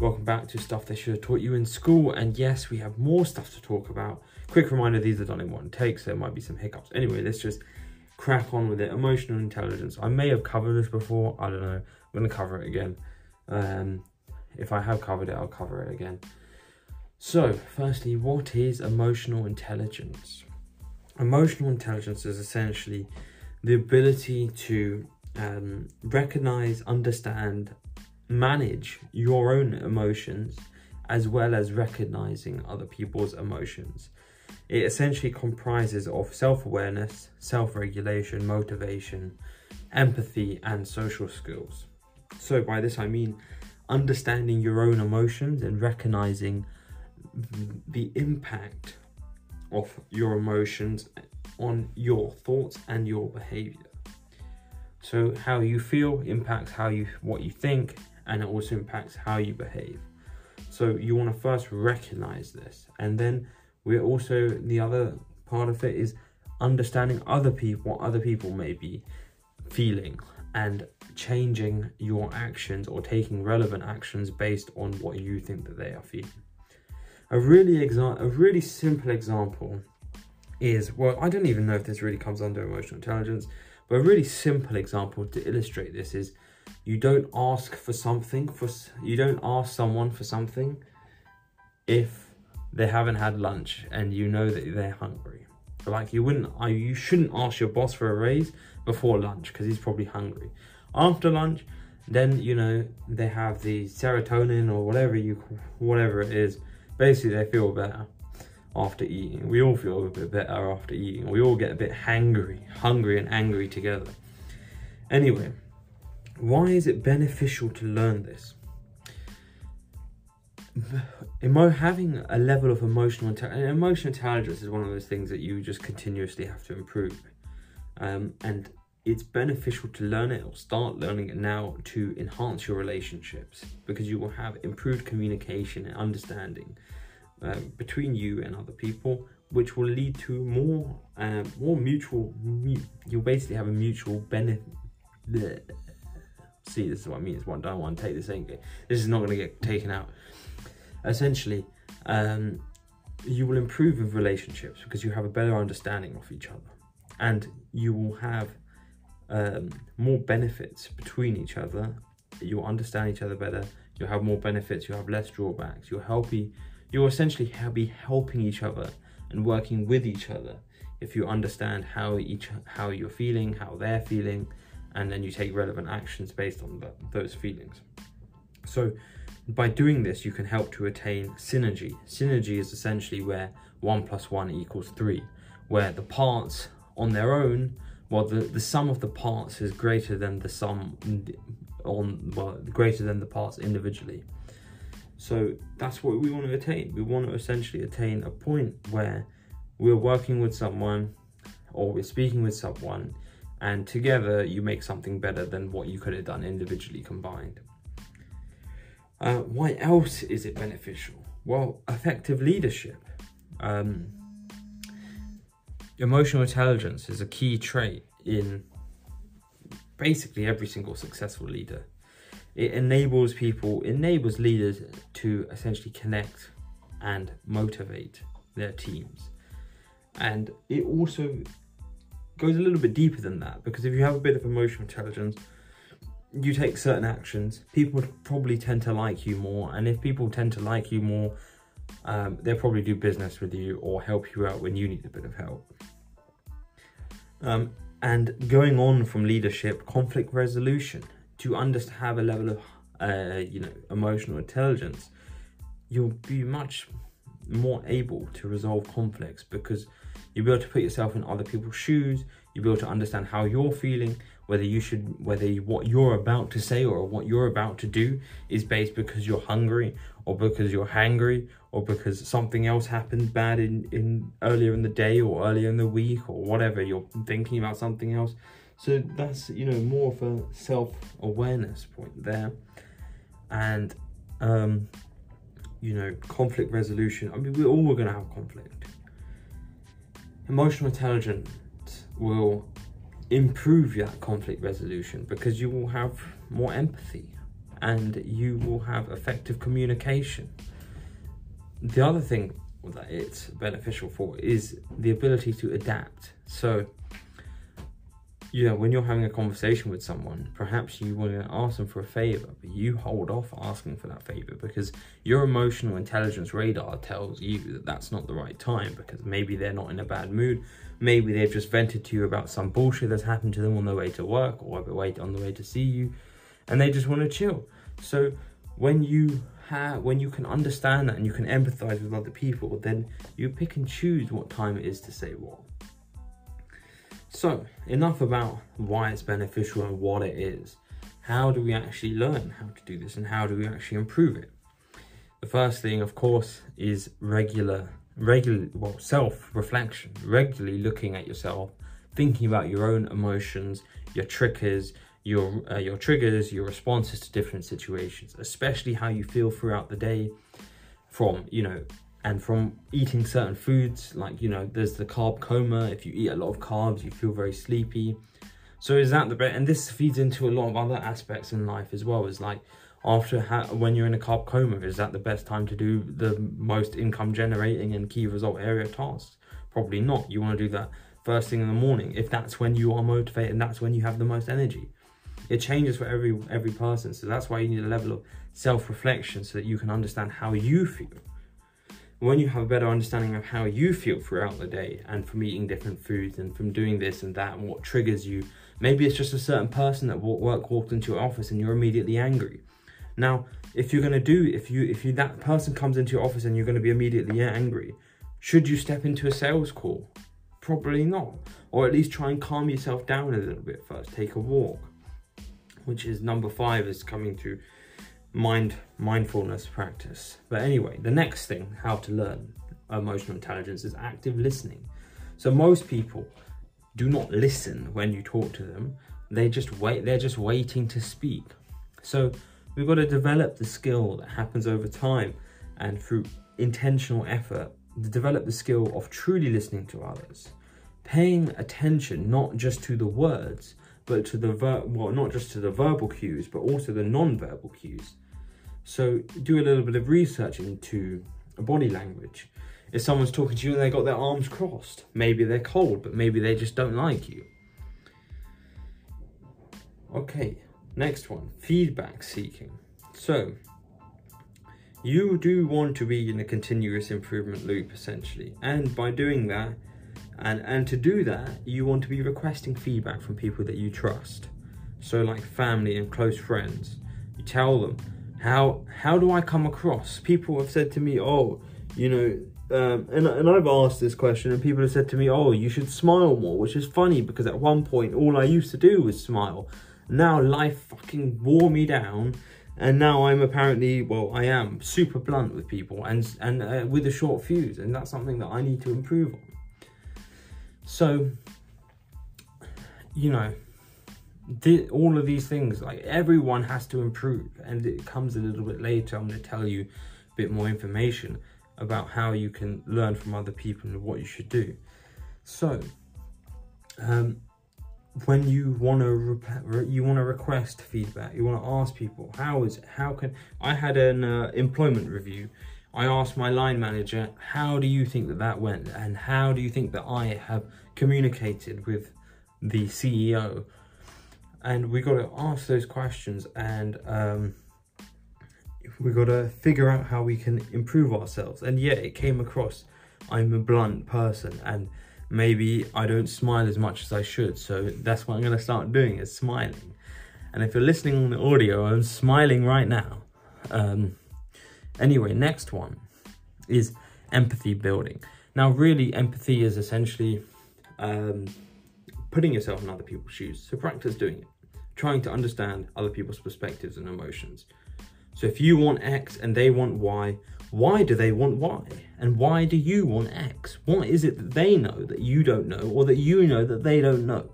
Welcome back to stuff they should have taught you in school. And yes, we have more stuff to talk about. Quick reminder, these are done in one take, so there might be some hiccups. Anyway, let's just crack on with it. Emotional intelligence. I may have covered this before. I don't know. I'm going to cover it again. Um, if I have covered it, I'll cover it again. So, firstly, what is emotional intelligence? Emotional intelligence is essentially the ability to um, recognize, understand, manage your own emotions as well as recognizing other people's emotions. It essentially comprises of self-awareness, self-regulation, motivation, empathy, and social skills. So by this I mean understanding your own emotions and recognizing the impact of your emotions on your thoughts and your behavior. So how you feel impacts how you what you think and it also impacts how you behave. So you want to first recognize this and then we're also the other part of it is understanding other people what other people may be feeling and changing your actions or taking relevant actions based on what you think that they are feeling. A really exa- a really simple example is well I don't even know if this really comes under emotional intelligence but a really simple example to illustrate this is you don't ask for something for you don't ask someone for something if they haven't had lunch and you know that they're hungry. Like you wouldn't, uh, you shouldn't ask your boss for a raise before lunch because he's probably hungry. After lunch, then you know they have the serotonin or whatever you, whatever it is. Basically, they feel better after eating. We all feel a bit better after eating. We all get a bit hangry, hungry and angry together. Anyway, why is it beneficial to learn this? having a level of emotional intelligence, emotional intelligence is one of those things that you just continuously have to improve. Um, and it's beneficial to learn it or start learning it now to enhance your relationships because you will have improved communication and understanding uh, between you and other people, which will lead to more, uh, more mutual. You'll basically have a mutual benefit. See, this is what I mean. It's one. Want to take this. Ain't this is not going to get taken out essentially um, you will improve with relationships because you have a better understanding of each other and you will have um, more benefits between each other you'll understand each other better you'll have more benefits you'll have less drawbacks you'll help you you'll essentially be helping each other and working with each other if you understand how each how you're feeling how they're feeling and then you take relevant actions based on the, those feelings so by doing this, you can help to attain synergy. Synergy is essentially where one plus one equals three, where the parts on their own, well, the, the sum of the parts is greater than the sum on, well, greater than the parts individually. So that's what we want to attain. We want to essentially attain a point where we're working with someone or we're speaking with someone and together you make something better than what you could have done individually combined. Uh, why else is it beneficial? Well, effective leadership. Um, emotional intelligence is a key trait in basically every single successful leader. It enables people, enables leaders to essentially connect and motivate their teams. And it also goes a little bit deeper than that because if you have a bit of emotional intelligence, you take certain actions, people probably tend to like you more. And if people tend to like you more, um, they'll probably do business with you or help you out when you need a bit of help. Um, and going on from leadership, conflict resolution, to understand have a level of uh, you know emotional intelligence, you'll be much more able to resolve conflicts because you'll be able to put yourself in other people's shoes. You'll be able to understand how you're feeling, whether you should whether what you're about to say or what you're about to do is based because you're hungry or because you're hangry or because something else happened bad in in earlier in the day or earlier in the week or whatever. You're thinking about something else. So that's you know more of a self-awareness point there. And um you know conflict resolution. I mean we're all going to have conflict emotional intelligence will improve that conflict resolution because you will have more empathy and you will have effective communication. The other thing that it's beneficial for is the ability to adapt. So, you know, when you're having a conversation with someone, perhaps you want to ask them for a favor, but you hold off asking for that favor because your emotional intelligence radar tells you that that's not the right time because maybe they're not in a bad mood. Maybe they've just vented to you about some bullshit that's happened to them on their way to work or on the way to see you, and they just want to chill. So when you have, when you can understand that and you can empathize with other people, then you pick and choose what time it is to say what. So, enough about why it's beneficial and what it is. How do we actually learn how to do this and how do we actually improve it? The first thing, of course, is regular, regular, well, self-reflection. Regularly looking at yourself, thinking about your own emotions, your triggers, your uh, your triggers, your responses to different situations, especially how you feel throughout the day, from you know and from eating certain foods like you know there's the carb coma. If you eat a lot of carbs you feel very sleepy. So is that the best and this feeds into a lot of other aspects in life as well. Is like after when you're in a carb coma is that the best time to do the most income generating and key result area tasks? Probably not. You want to do that first thing in the morning. If that's when you are motivated and that's when you have the most energy. It changes for every every person. So that's why you need a level of self-reflection so that you can understand how you feel when you have a better understanding of how you feel throughout the day and from eating different foods and from doing this and that and what triggers you, maybe it's just a certain person that work walked into your office and you're immediately angry. Now, if you're gonna do, if you if you that person comes into your office and you're gonna be immediately angry, should you step into a sales call? Probably not. Or at least try and calm yourself down a little bit first. Take a walk, which is number five is coming to mind mindfulness practice. But anyway, the next thing, how to learn emotional intelligence is active listening. So most people do not listen when you talk to them. They just wait, they're just waiting to speak. So we've got to develop the skill that happens over time and through intentional effort, to develop the skill of truly listening to others. Paying attention not just to the words, but to the ver- well, not just to the verbal cues, but also the non-verbal cues. So do a little bit of research into body language. If someone's talking to you and they got their arms crossed, maybe they're cold, but maybe they just don't like you. Okay, next one, feedback seeking. So you do want to be in a continuous improvement loop essentially. And by doing that, and, and to do that, you want to be requesting feedback from people that you trust. So like family and close friends. You tell them, how how do I come across? People have said to me, oh, you know, um, and, and I've asked this question and people have said to me, oh, you should smile more, which is funny because at one point all I used to do was smile. Now life fucking wore me down and now I'm apparently, well, I am super blunt with people and, and uh, with a short fuse and that's something that I need to improve on. So, you know, all of these things, like everyone has to improve and it comes a little bit later. I'm going to tell you a bit more information about how you can learn from other people and what you should do. So, um, when you want to you want to request feedback, you want to ask people how is how can I had an uh, employment review. I asked my line manager, how do you think that that went, and how do you think that I have communicated with the CEO and we got to ask those questions and um, we got to figure out how we can improve ourselves. And yeah it came across i'm a blunt person and maybe i don't smile as much as i should so that's what i'm going to start doing is smiling. And if you're listening on the audio i'm smiling right now. Um, anyway next one is empathy building. Now really empathy is essentially um, putting yourself in other people's shoes. So practice doing it, trying to understand other people's perspectives and emotions. So if you want X and they want Y, why do they want Y? And why do you want X? What is it that they know that you don't know or that you know that they don't know?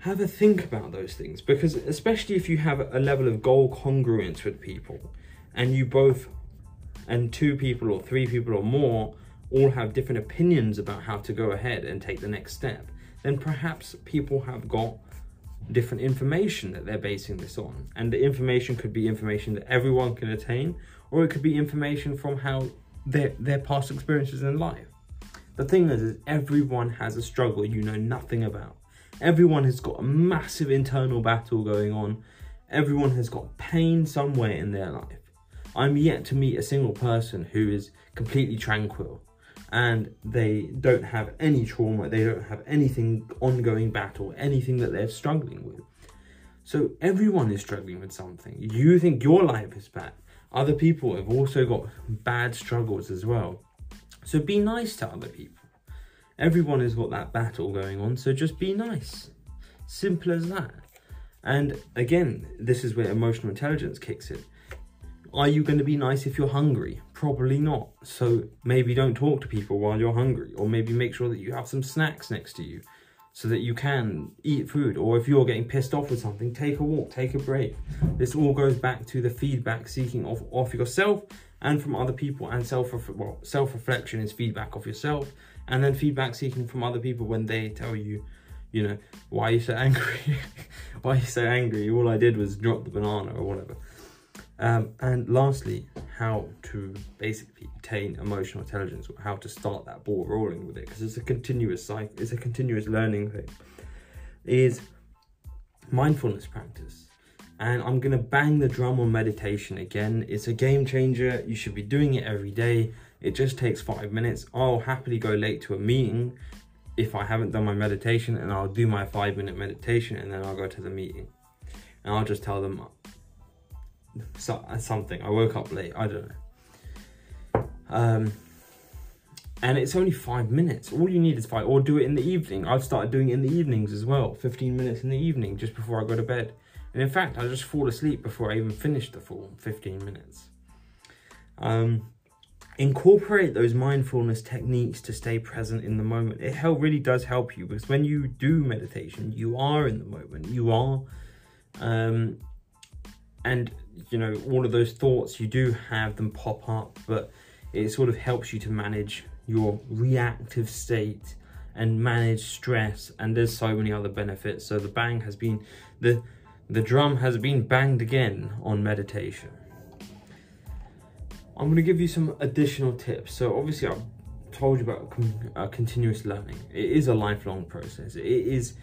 Have a think about those things because especially if you have a level of goal congruence with people and you both and two people or three people or more all have different opinions about how to go ahead and take the next step, then perhaps people have got different information that they're basing this on. And the information could be information that everyone can attain, or it could be information from how their, their past experiences in life. The thing is, is everyone has a struggle you know nothing about. Everyone has got a massive internal battle going on. Everyone has got pain somewhere in their life. I'm yet to meet a single person who is completely tranquil and they don't have any trauma, they don't have anything ongoing battle, anything that they're struggling with. So everyone is struggling with something. You think your life is bad. Other people have also got bad struggles as well. So be nice to other people. Everyone has got that battle going on, so just be nice. Simple as that. And again, this is where emotional intelligence kicks in. Are you going to be nice if you're hungry? Probably not. So maybe don't talk to people while you're hungry, or maybe make sure that you have some snacks next to you so that you can eat food. Or if you're getting pissed off with something, take a walk, take a break. This all goes back to the feedback seeking of, of yourself and from other people, and self well, self reflection is feedback of yourself, and then feedback seeking from other people when they tell you you know, why are you so angry? why are you so angry? All I did was drop the banana or whatever. Um, and lastly, how to basically attain emotional intelligence, or how to start that ball rolling with it, because it's a continuous cycle, it's a continuous learning thing, is mindfulness practice. And I'm gonna bang the drum on meditation again. It's a game changer. You should be doing it every day. It just takes five minutes. I'll happily go late to a meeting if I haven't done my meditation, and I'll do my five minute meditation, and then I'll go to the meeting. And I'll just tell them so, something. I woke up late. I don't know. Um, and it's only five minutes. All you need is five, or do it in the evening. I've started doing it in the evenings as well. 15 minutes in the evening, just before I go to bed. And in fact, I just fall asleep before I even finish the full 15 minutes. Um, incorporate those mindfulness techniques to stay present in the moment. It help, really does help you because when you do meditation, you are in the moment. You are, um, and you know, all of those thoughts, you do have them pop up, but it sort of helps you to manage your reactive state and manage stress. And there's so many other benefits. So the bang has been, the, the drum has been banged again on meditation. I'm going to give you some additional tips. So obviously I've told you about uh, continuous learning. It is a lifelong process. It is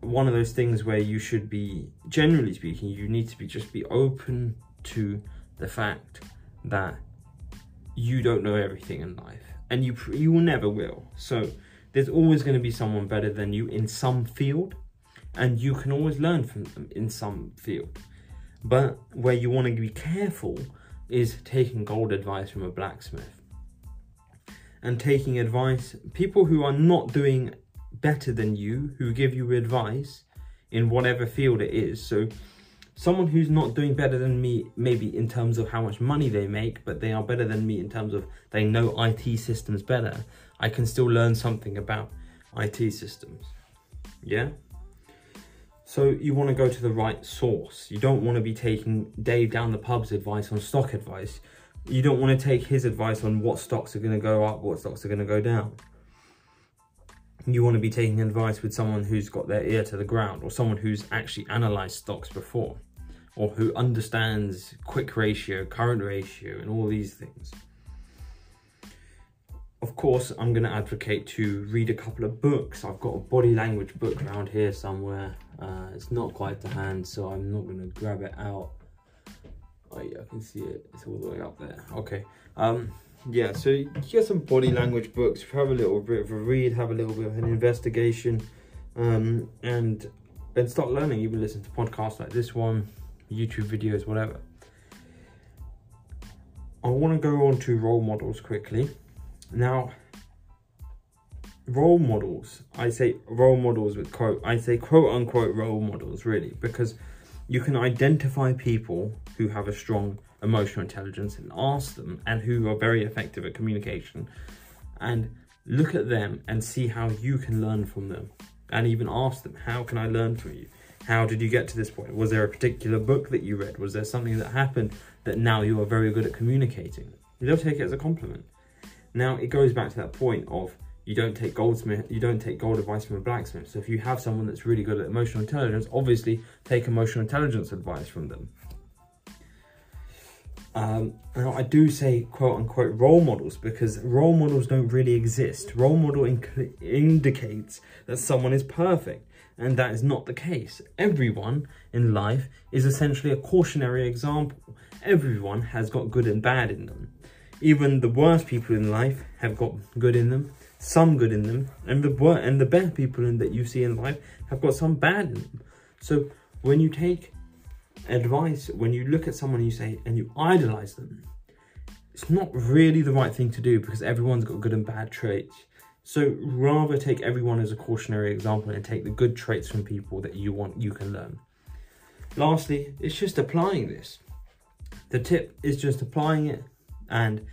one of those things where you should be, generally speaking, you need to be just be open to the fact that you don't know everything in life and you you will never will. So there's always going to be someone better than you in some field and you can always learn from them in some field. But where you want to be careful is taking gold advice from a blacksmith and taking advice people who are not doing better than you who give you advice in whatever field it is. So someone who's not doing better than me, maybe in terms of how much money they make, but they are better than me in terms of they know IT systems better, I can still learn something about IT systems. Yeah? So you want to go to the right source. You don't want to be taking Dave down the pub's advice on stock advice. You don't want to take his advice on what stocks are going to go up, what stocks are going to go down you want to be taking advice with someone who's got their ear to the ground or someone who's actually analyzed stocks before or who understands quick ratio, current ratio, and all these things. Of course, I'm going to advocate to read a couple of books. I've got a body language book around here somewhere. Uh, it's not quite to hand, so I'm not going to grab it out. Oh yeah, I can see it. It's all the way up there. Okay. Um, yeah, so you get some body language books, have a little bit of a read, have a little bit of an investigation, um, and then start learning. Even listen to podcasts like this one, YouTube videos, whatever. I want to go on to role models quickly. Now, role models, I say role models with quote, I say quote unquote role models really, because you can identify people who have a strong emotional intelligence and ask them and who are very effective at communication and look at them and see how you can learn from them and even ask them how can i learn from you? How did you get to this point? Was there a particular book that you read? Was there something that happened that now you are very good at communicating? They'll take it as a compliment. Now it goes back to that point of you don't take goldsmith, you don't take gold advice from a blacksmith. So if you have someone that's really good at emotional intelligence, obviously take emotional intelligence advice from them. Um, now I do say quote unquote role models because role models don't really exist. Role model indicates that someone is perfect and that is not the case. Everyone in life is essentially a cautionary example. Everyone has got good and bad in them. Even the worst people in life have got good in them, some good in them, and the and the best people in, that you see in life have got some bad in them. So when you take advice, when you look at someone you say and you idolize them, it's not really the right thing to do because everyone's got good and bad traits. So rather take everyone as a cautionary example and take the good traits from people that you want you can learn. Lastly, it's just applying this. The tip is just applying it and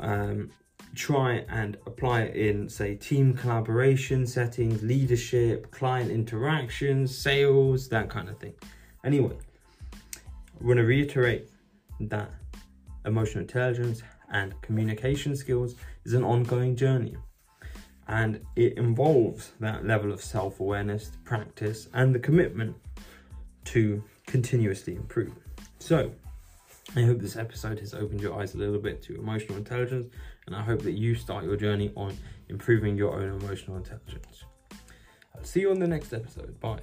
um, try and apply it in say team collaboration settings, leadership, client interactions, sales, that kind of thing. Anyway, I want to reiterate that emotional intelligence and communication skills is an ongoing journey. And it involves that level of self-awareness practice and the commitment to continuously improve. So i hope this episode has opened your eyes a little bit to emotional intelligence and i hope that you start your journey on improving your own emotional intelligence. I'll see you on the next episode. Bye